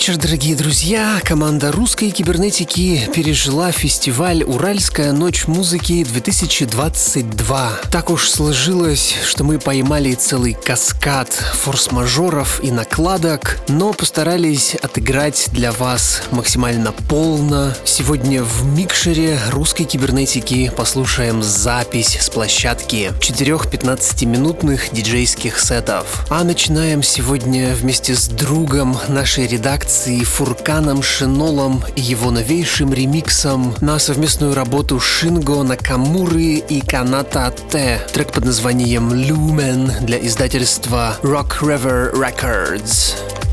Вечер, дорогие друзья! Команда русской кибернетики пережила фестиваль «Уральская ночь музыки-2022». Так уж сложилось, что мы поймали целый каскад форс-мажоров и накладок, но постарались отыграть для вас максимально полно. Сегодня в микшере русской кибернетики послушаем запись с площадки четырех 15-минутных диджейских сетов. А начинаем сегодня вместе с другом нашей редакции редакции Фурканом Шинолом и его новейшим ремиксом на совместную работу Шинго Накамуры и Каната Т. Трек под названием Lumen для издательства Rock River Records.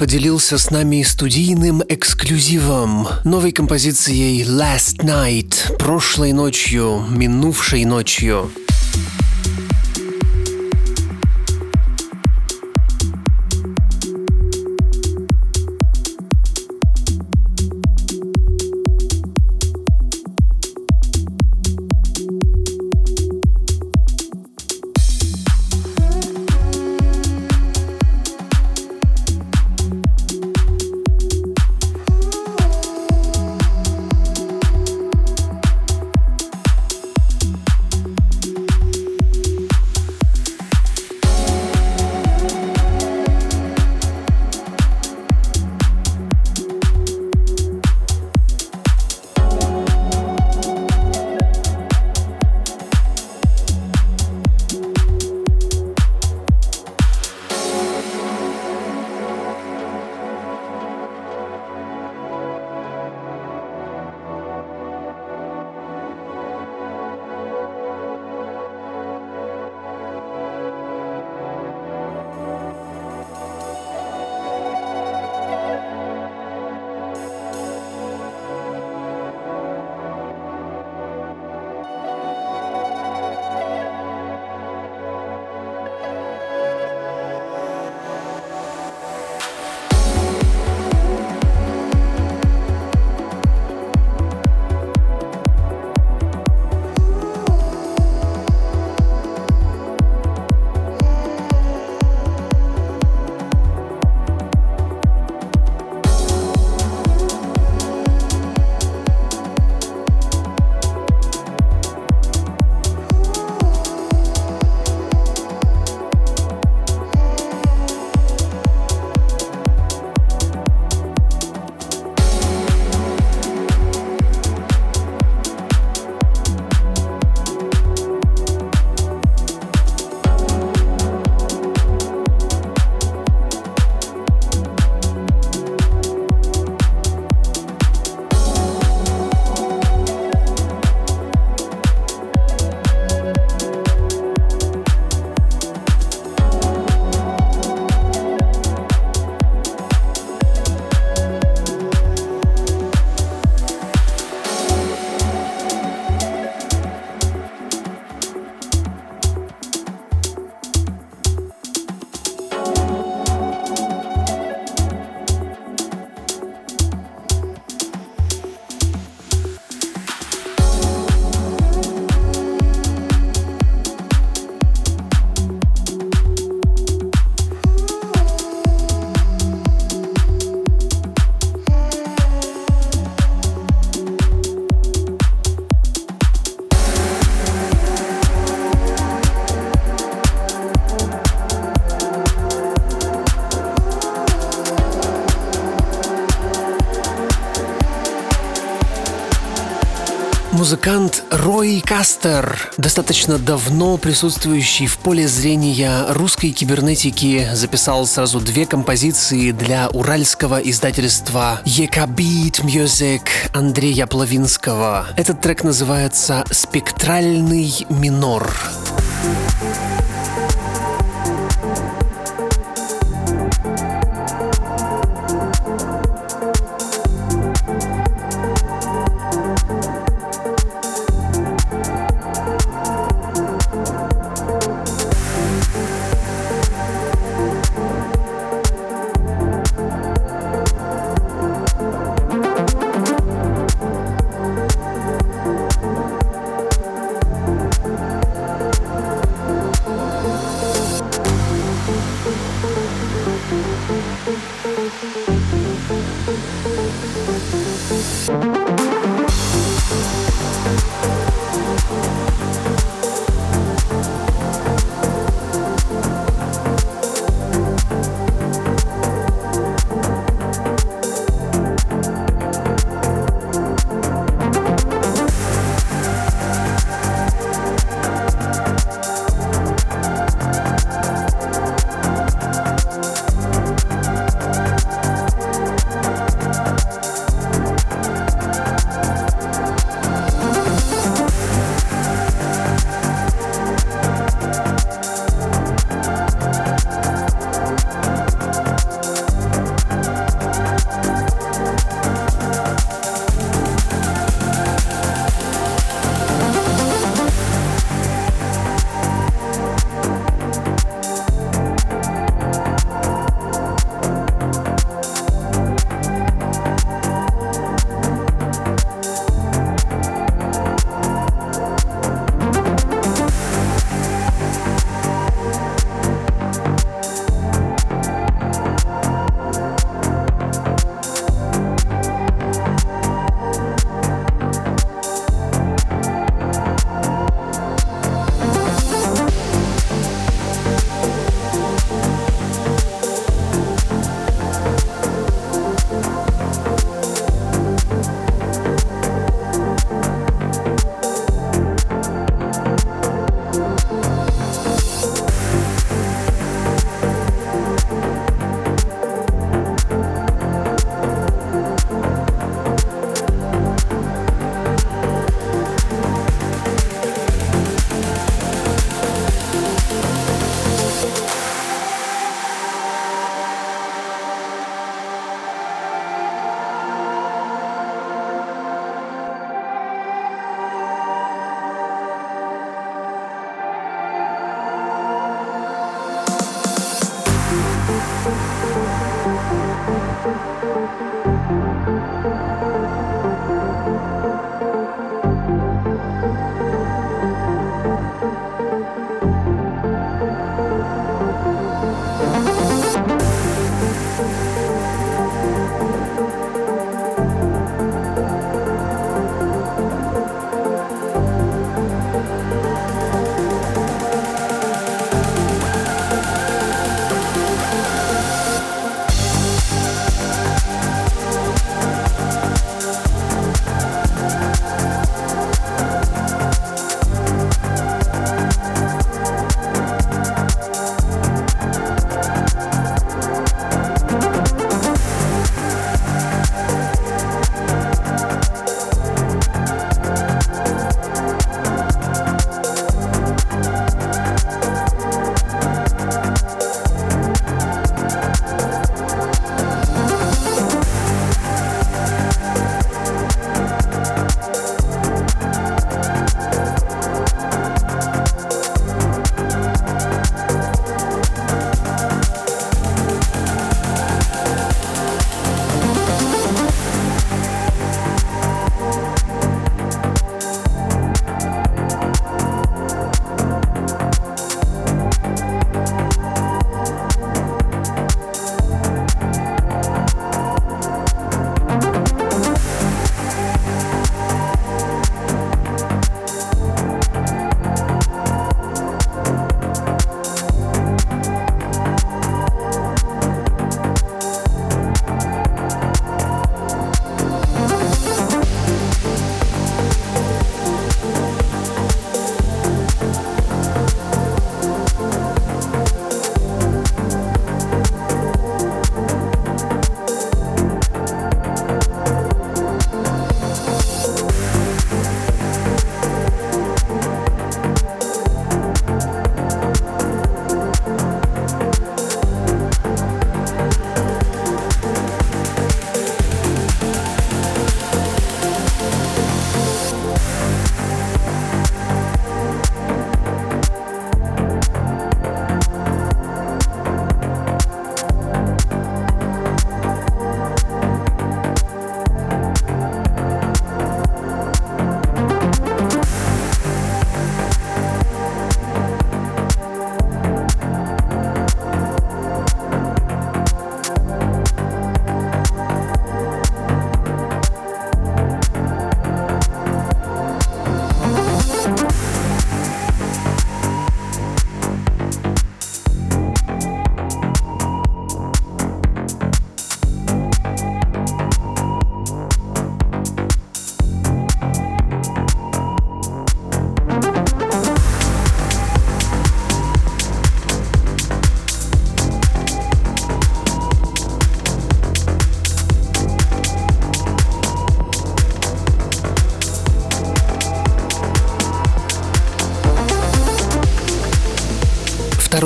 Поделился с нами студийным эксклюзивом, новой композицией Last Night, прошлой ночью, минувшей ночью. Музыкант Рой Кастер, достаточно давно присутствующий в поле зрения русской кибернетики, записал сразу две композиции для уральского издательства Екабит Music Андрея Плавинского. Этот трек называется «Спектральный минор».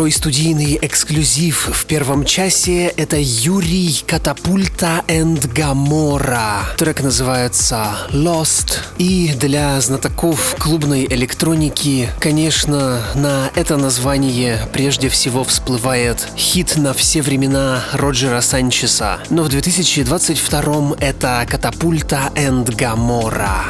Второй студийный эксклюзив в первом часе. Это Юрий Катапульта энд Гамора. Трек называется Lost. И для знатоков клубной электроники, конечно, на это название прежде всего всплывает хит на все времена Роджера Санчеса. Но в 2022 это Катапульта энд Гамора.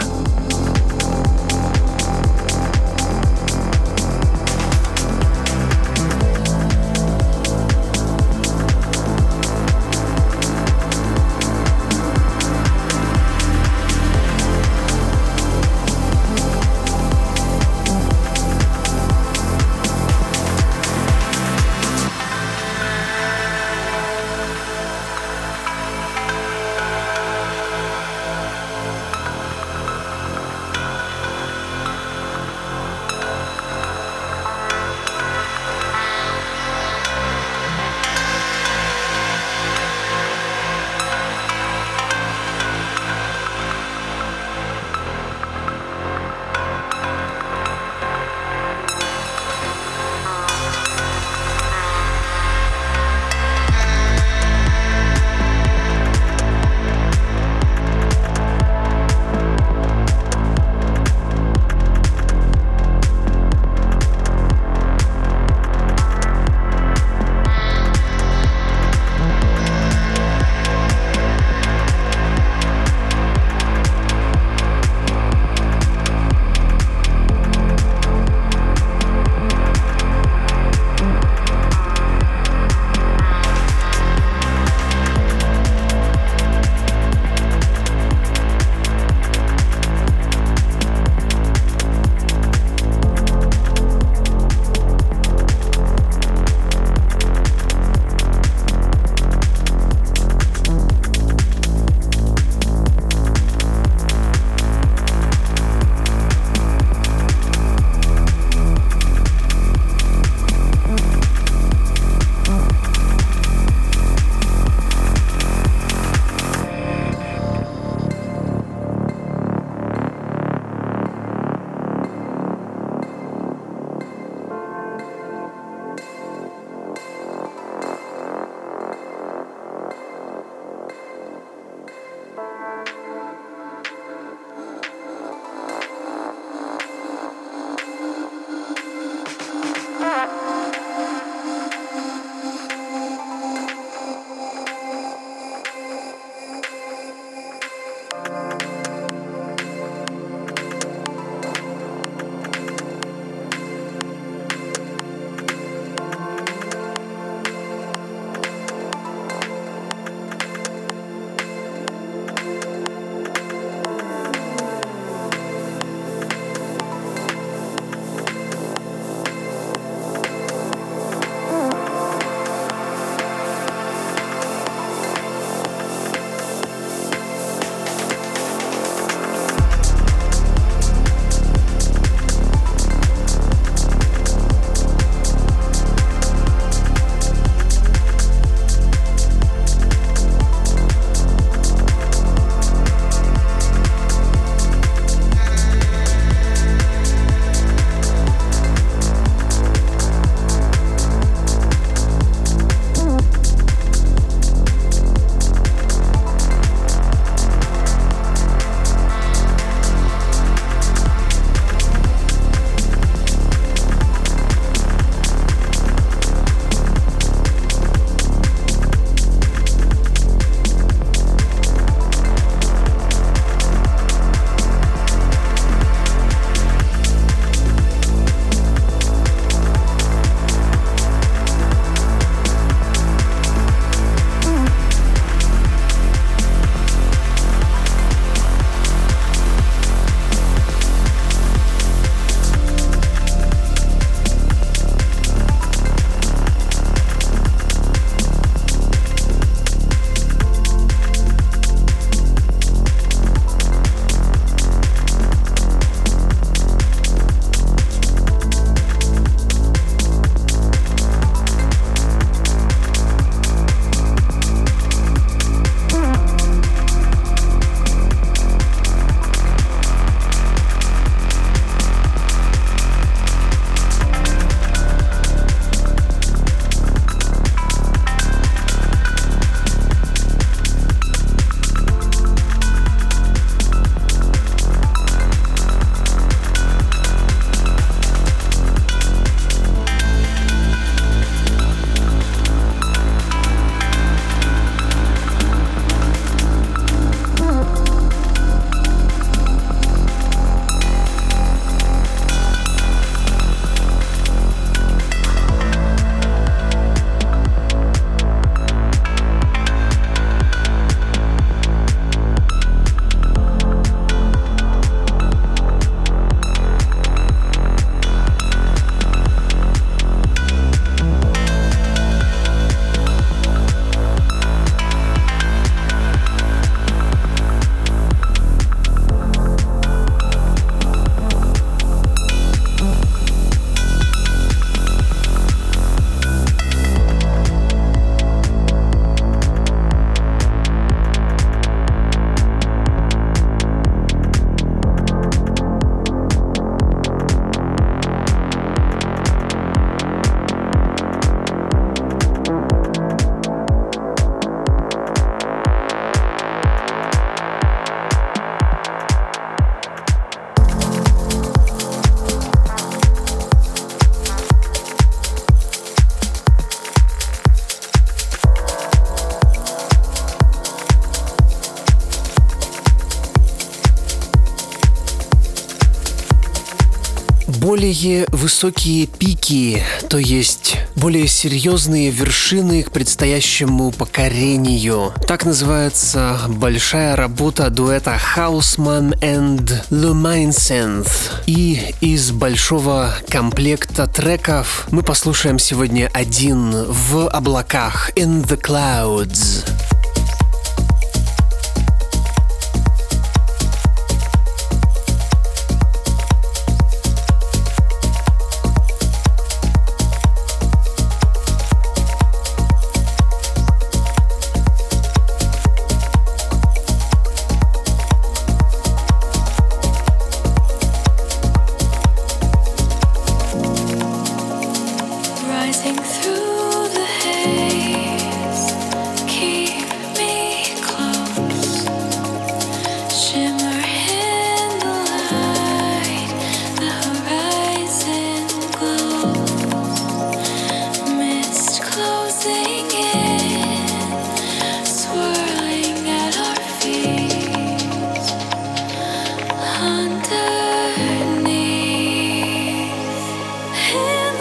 Более высокие пики, то есть более серьезные вершины к предстоящему покорению. Так называется большая работа дуэта Hausman and Luminescent. И из большого комплекта треков мы послушаем сегодня один в облаках In the Clouds.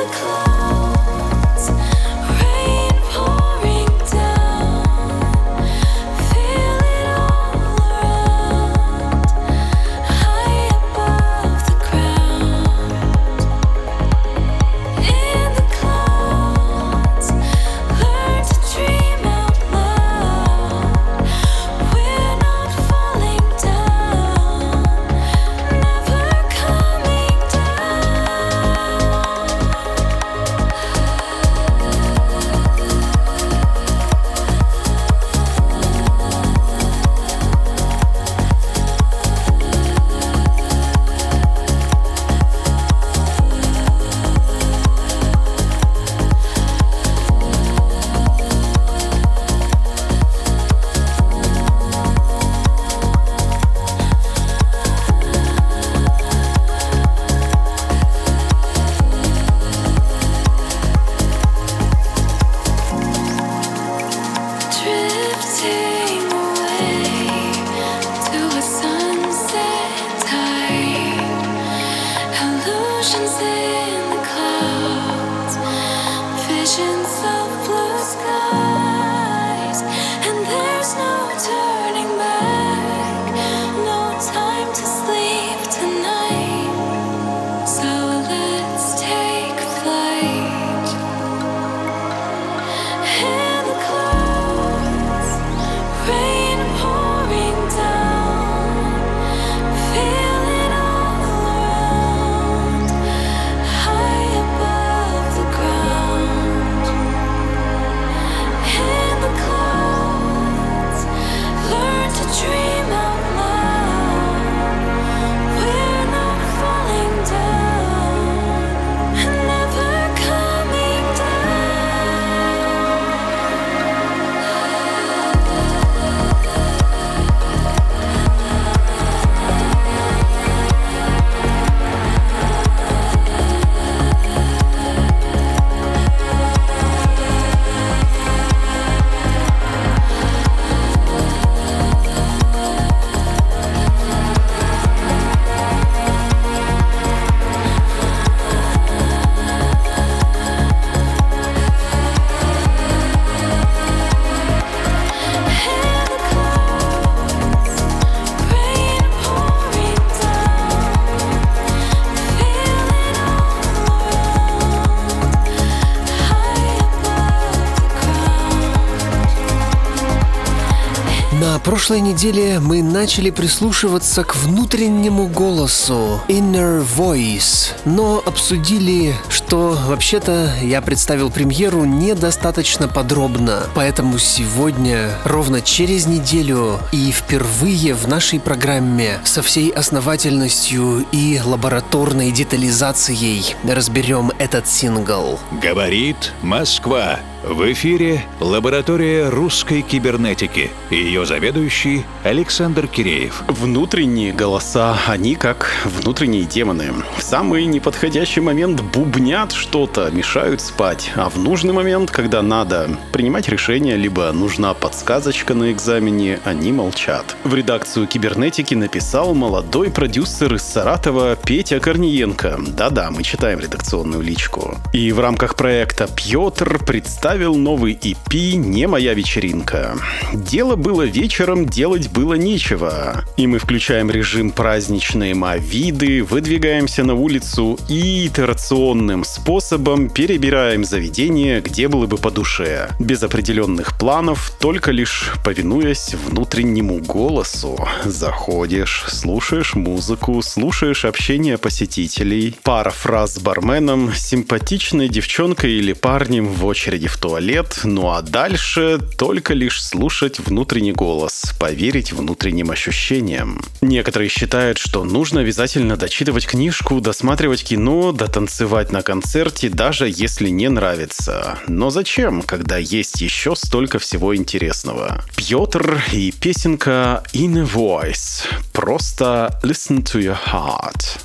the car. Прошлой неделе мы начали прислушиваться к внутреннему голосу Inner Voice, но обсудили, что вообще-то я представил премьеру недостаточно подробно, поэтому сегодня, ровно через неделю и впервые в нашей программе со всей основательностью и лабораторной детализацией разберем этот сингл. Говорит Москва. В эфире лаборатория русской кибернетики и ее заведующий Александр Киреев. Внутренние голоса, они как внутренние демоны. В самый неподходящий момент бубнят что-то, мешают спать, а в нужный момент, когда надо принимать решение, либо нужна подсказочка на экзамене, они молчат. В редакцию кибернетики написал молодой продюсер из Саратова Петя Корниенко. Да-да, мы читаем редакционную личку. И в рамках проекта «Пьотр» представил новый EP «Не моя вечеринка». Дело было вечером, делать было нечего. И мы включаем режим праздничные мавиды, выдвигаемся на улицу и итерационным способом перебираем заведение, где было бы по душе. Без определенных планов, только лишь повинуясь внутреннему голосу. Заходишь, слушаешь музыку, слушаешь общение посетителей, пара фраз с барменом, симпатичной девчонкой или парнем в очереди в туалет, ну а дальше только лишь слушать внутренний голос, поверить внутренним ощущениям. Некоторые считают, что нужно обязательно дочитывать книжку, досматривать кино, дотанцевать на концерте, даже если не нравится. Но зачем, когда есть еще столько всего интересного? Пьотр и песенка In a Voice. Просто listen to your heart.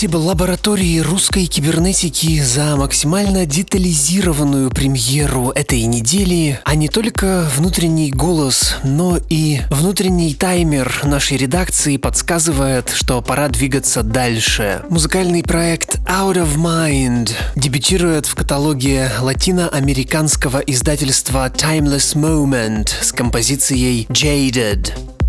Спасибо лаборатории русской кибернетики за максимально детализированную премьеру этой недели, а не только внутренний голос, но и внутренний таймер нашей редакции подсказывает, что пора двигаться дальше. Музыкальный проект Out of Mind дебютирует в каталоге латиноамериканского издательства Timeless Moment с композицией Jaded.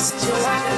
just your eyes.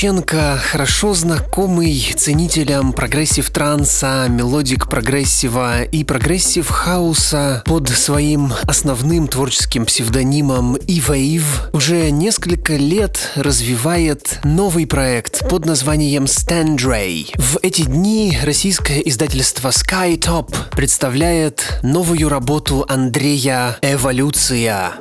Стадниченко, хорошо знакомый ценителям progressive транса, melodic progressive а и progressive хауса под своим основным творческим псевдонимом Иваив, уже несколько лет развивает новый проект под названием Standray. В эти дни российское издательство SkyTop представляет новую работу Андрея «Эволюция».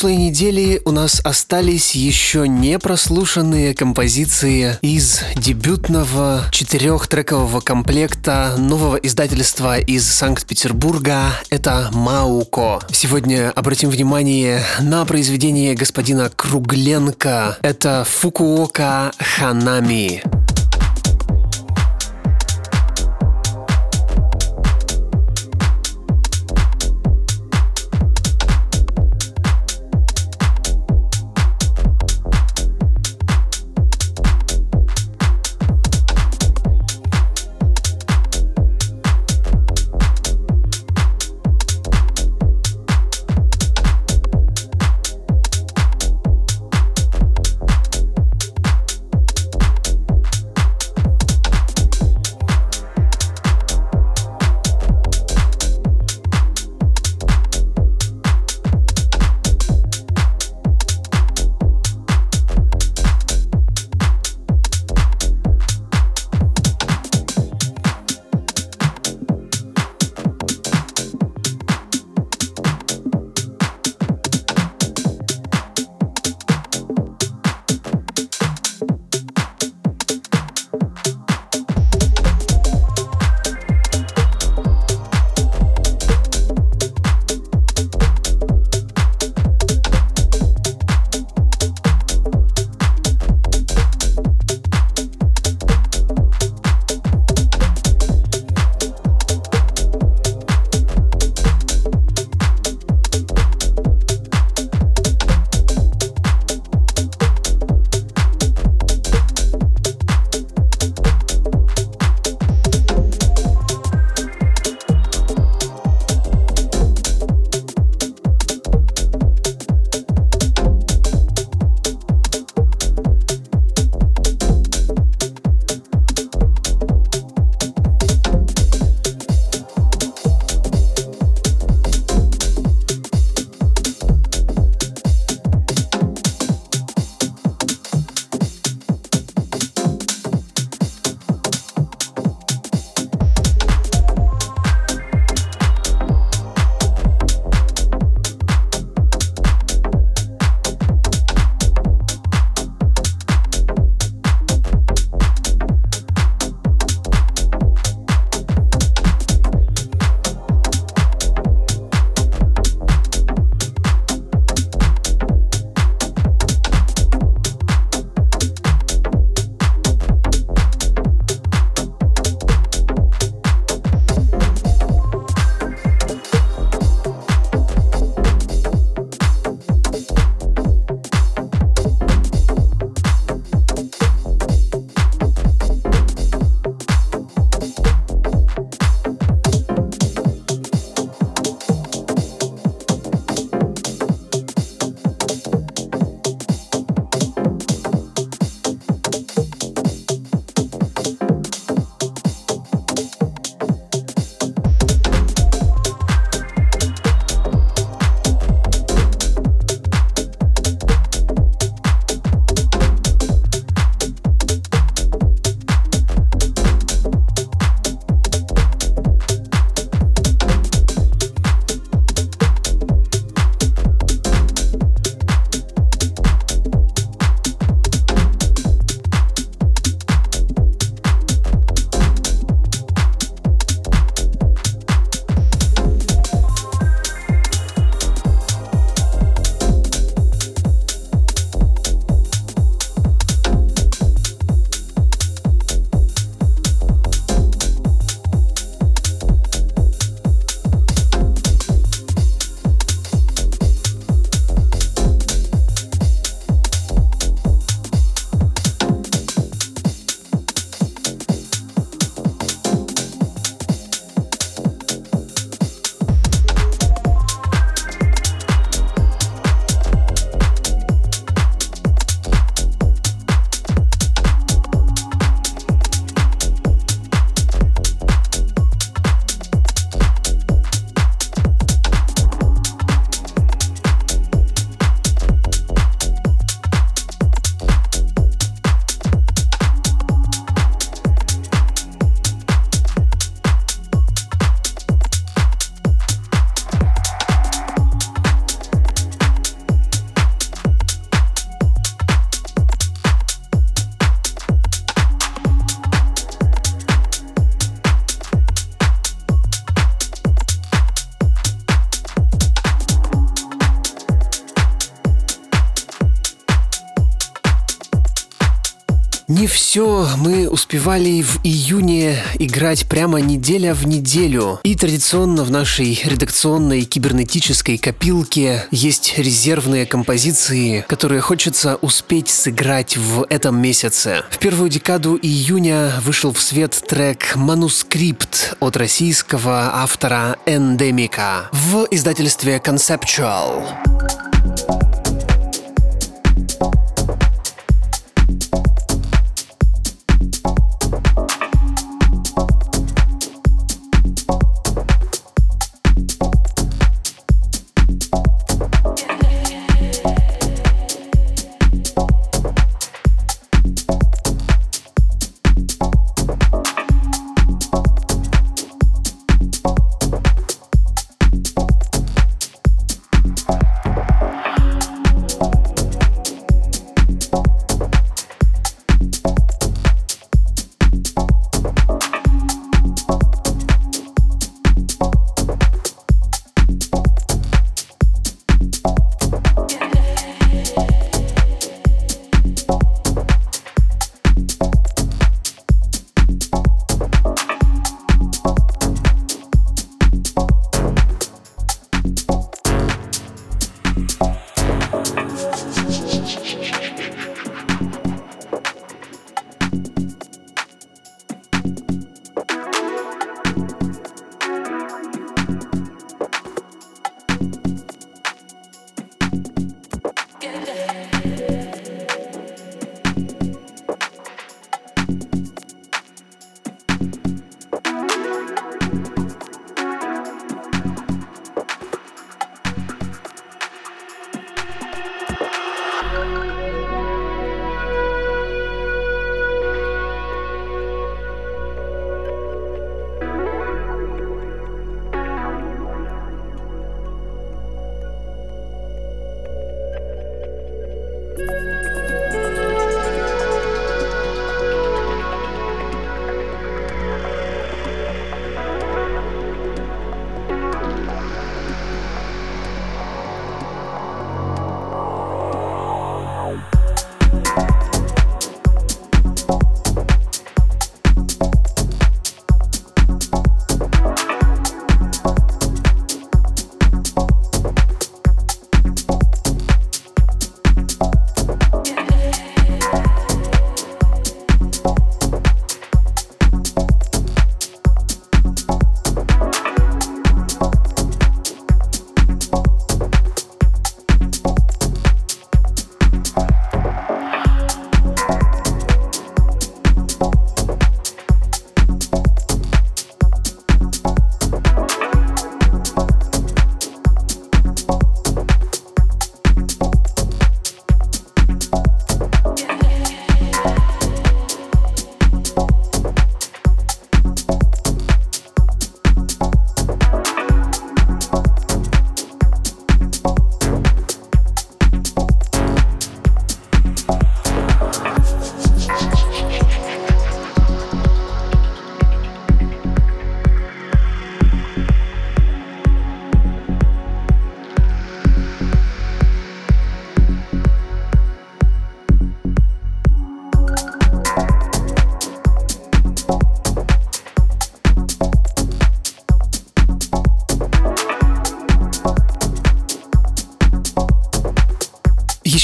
Прошлой неделе у нас остались еще не прослушанные композиции из дебютного четырехтрекового комплекта нового издательства из Санкт-Петербурга. Это Мауко. Сегодня обратим внимание на произведение господина Кругленко. Это Фукуока Ханами. Все мы успевали в июне играть прямо неделя в неделю. И традиционно в нашей редакционной кибернетической копилке есть резервные композиции, которые хочется успеть сыграть в этом месяце. В первую декаду июня вышел в свет трек «Манускрипт» от российского автора Эндемика в издательстве Conceptual.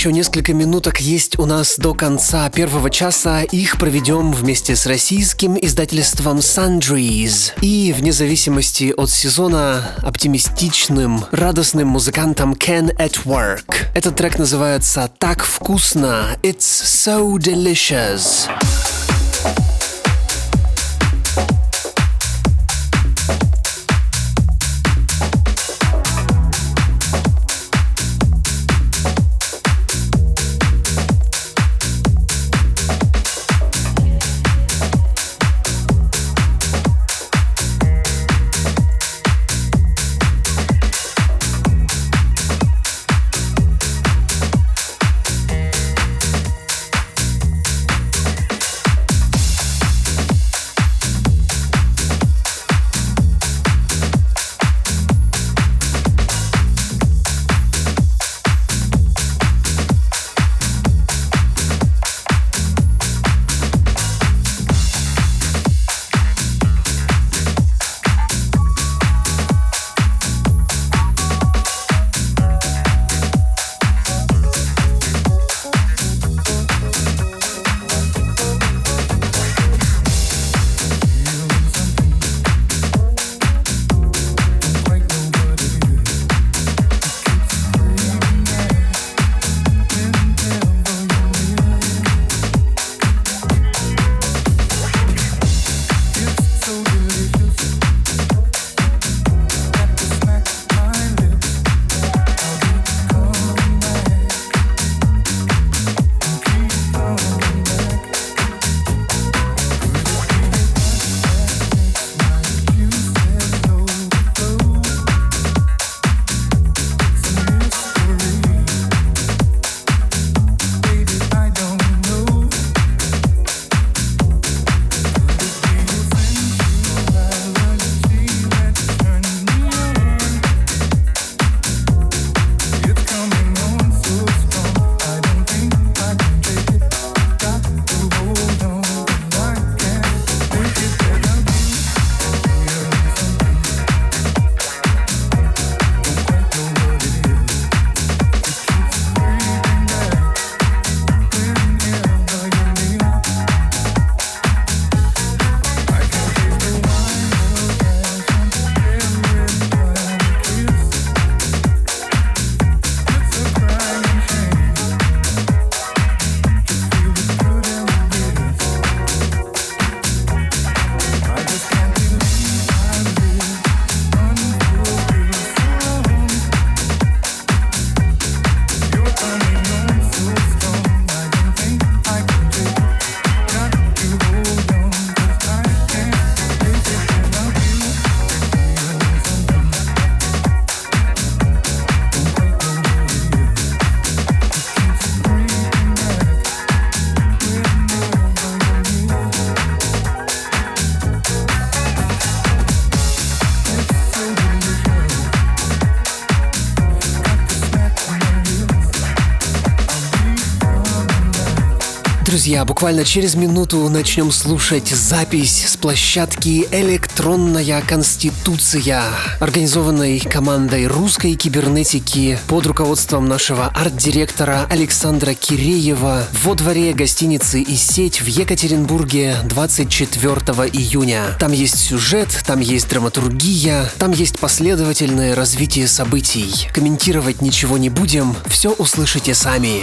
Еще несколько минуток есть у нас до конца первого часа. Их проведем вместе с российским издательством Sundries. И вне зависимости от сезона оптимистичным, радостным музыкантом Ken at Work. Этот трек называется «Так вкусно». It's so delicious. Друзья, буквально через минуту начнем слушать запись с площадки «Электронная Конституция», организованной командой русской кибернетики под руководством нашего арт-директора Александра Киреева во дворе гостиницы и сеть в Екатеринбурге 24 июня. Там есть сюжет, там есть драматургия, там есть последовательное развитие событий. Комментировать ничего не будем, все услышите сами.